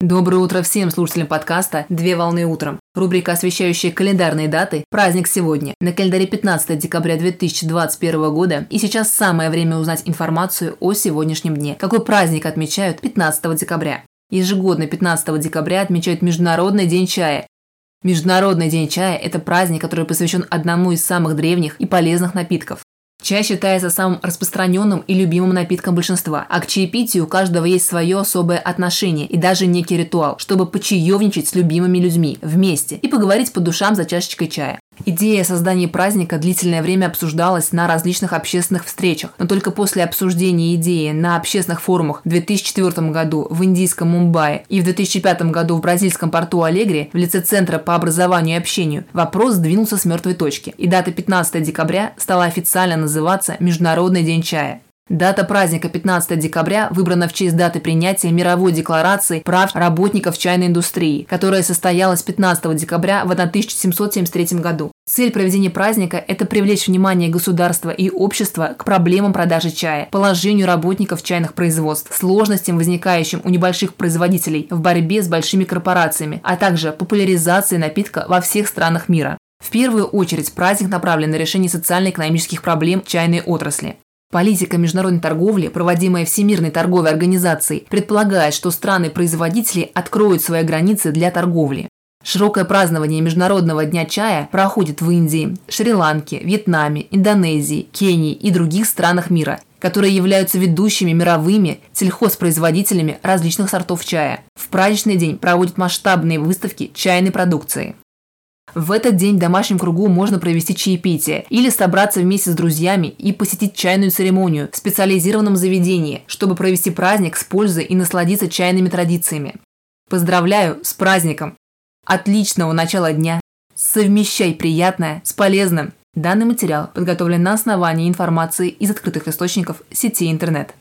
Доброе утро всем слушателям подкаста «Две волны утром». Рубрика, освещающая календарные даты «Праздник сегодня». На календаре 15 декабря 2021 года. И сейчас самое время узнать информацию о сегодняшнем дне. Какой праздник отмечают 15 декабря? Ежегодно 15 декабря отмечают Международный день чая. Международный день чая – это праздник, который посвящен одному из самых древних и полезных напитков. Чай считается самым распространенным и любимым напитком большинства, а к чаепитию у каждого есть свое особое отношение и даже некий ритуал, чтобы почаевничать с любимыми людьми вместе и поговорить по душам за чашечкой чая. Идея создания праздника длительное время обсуждалась на различных общественных встречах, но только после обсуждения идеи на общественных форумах в 2004 году в индийском Мумбаи и в 2005 году в бразильском порту Алегри в лице Центра по образованию и общению вопрос сдвинулся с мертвой точки, и дата 15 декабря стала официально называться Международный день чая. Дата праздника 15 декабря выбрана в честь даты принятия Мировой декларации прав работников чайной индустрии, которая состоялась 15 декабря в 1773 году. Цель проведения праздника – это привлечь внимание государства и общества к проблемам продажи чая, положению работников чайных производств, сложностям, возникающим у небольших производителей в борьбе с большими корпорациями, а также популяризации напитка во всех странах мира. В первую очередь праздник направлен на решение социально-экономических проблем чайной отрасли. Политика международной торговли, проводимая Всемирной торговой организацией, предполагает, что страны-производители откроют свои границы для торговли. Широкое празднование Международного дня чая проходит в Индии, Шри-Ланке, Вьетнаме, Индонезии, Кении и других странах мира, которые являются ведущими мировыми сельхозпроизводителями различных сортов чая. В праздничный день проводят масштабные выставки чайной продукции. В этот день в домашнем кругу можно провести чаепитие или собраться вместе с друзьями и посетить чайную церемонию в специализированном заведении, чтобы провести праздник с пользой и насладиться чайными традициями. Поздравляю с праздником! Отличного начала дня! Совмещай приятное с полезным! Данный материал подготовлен на основании информации из открытых источников сети интернет.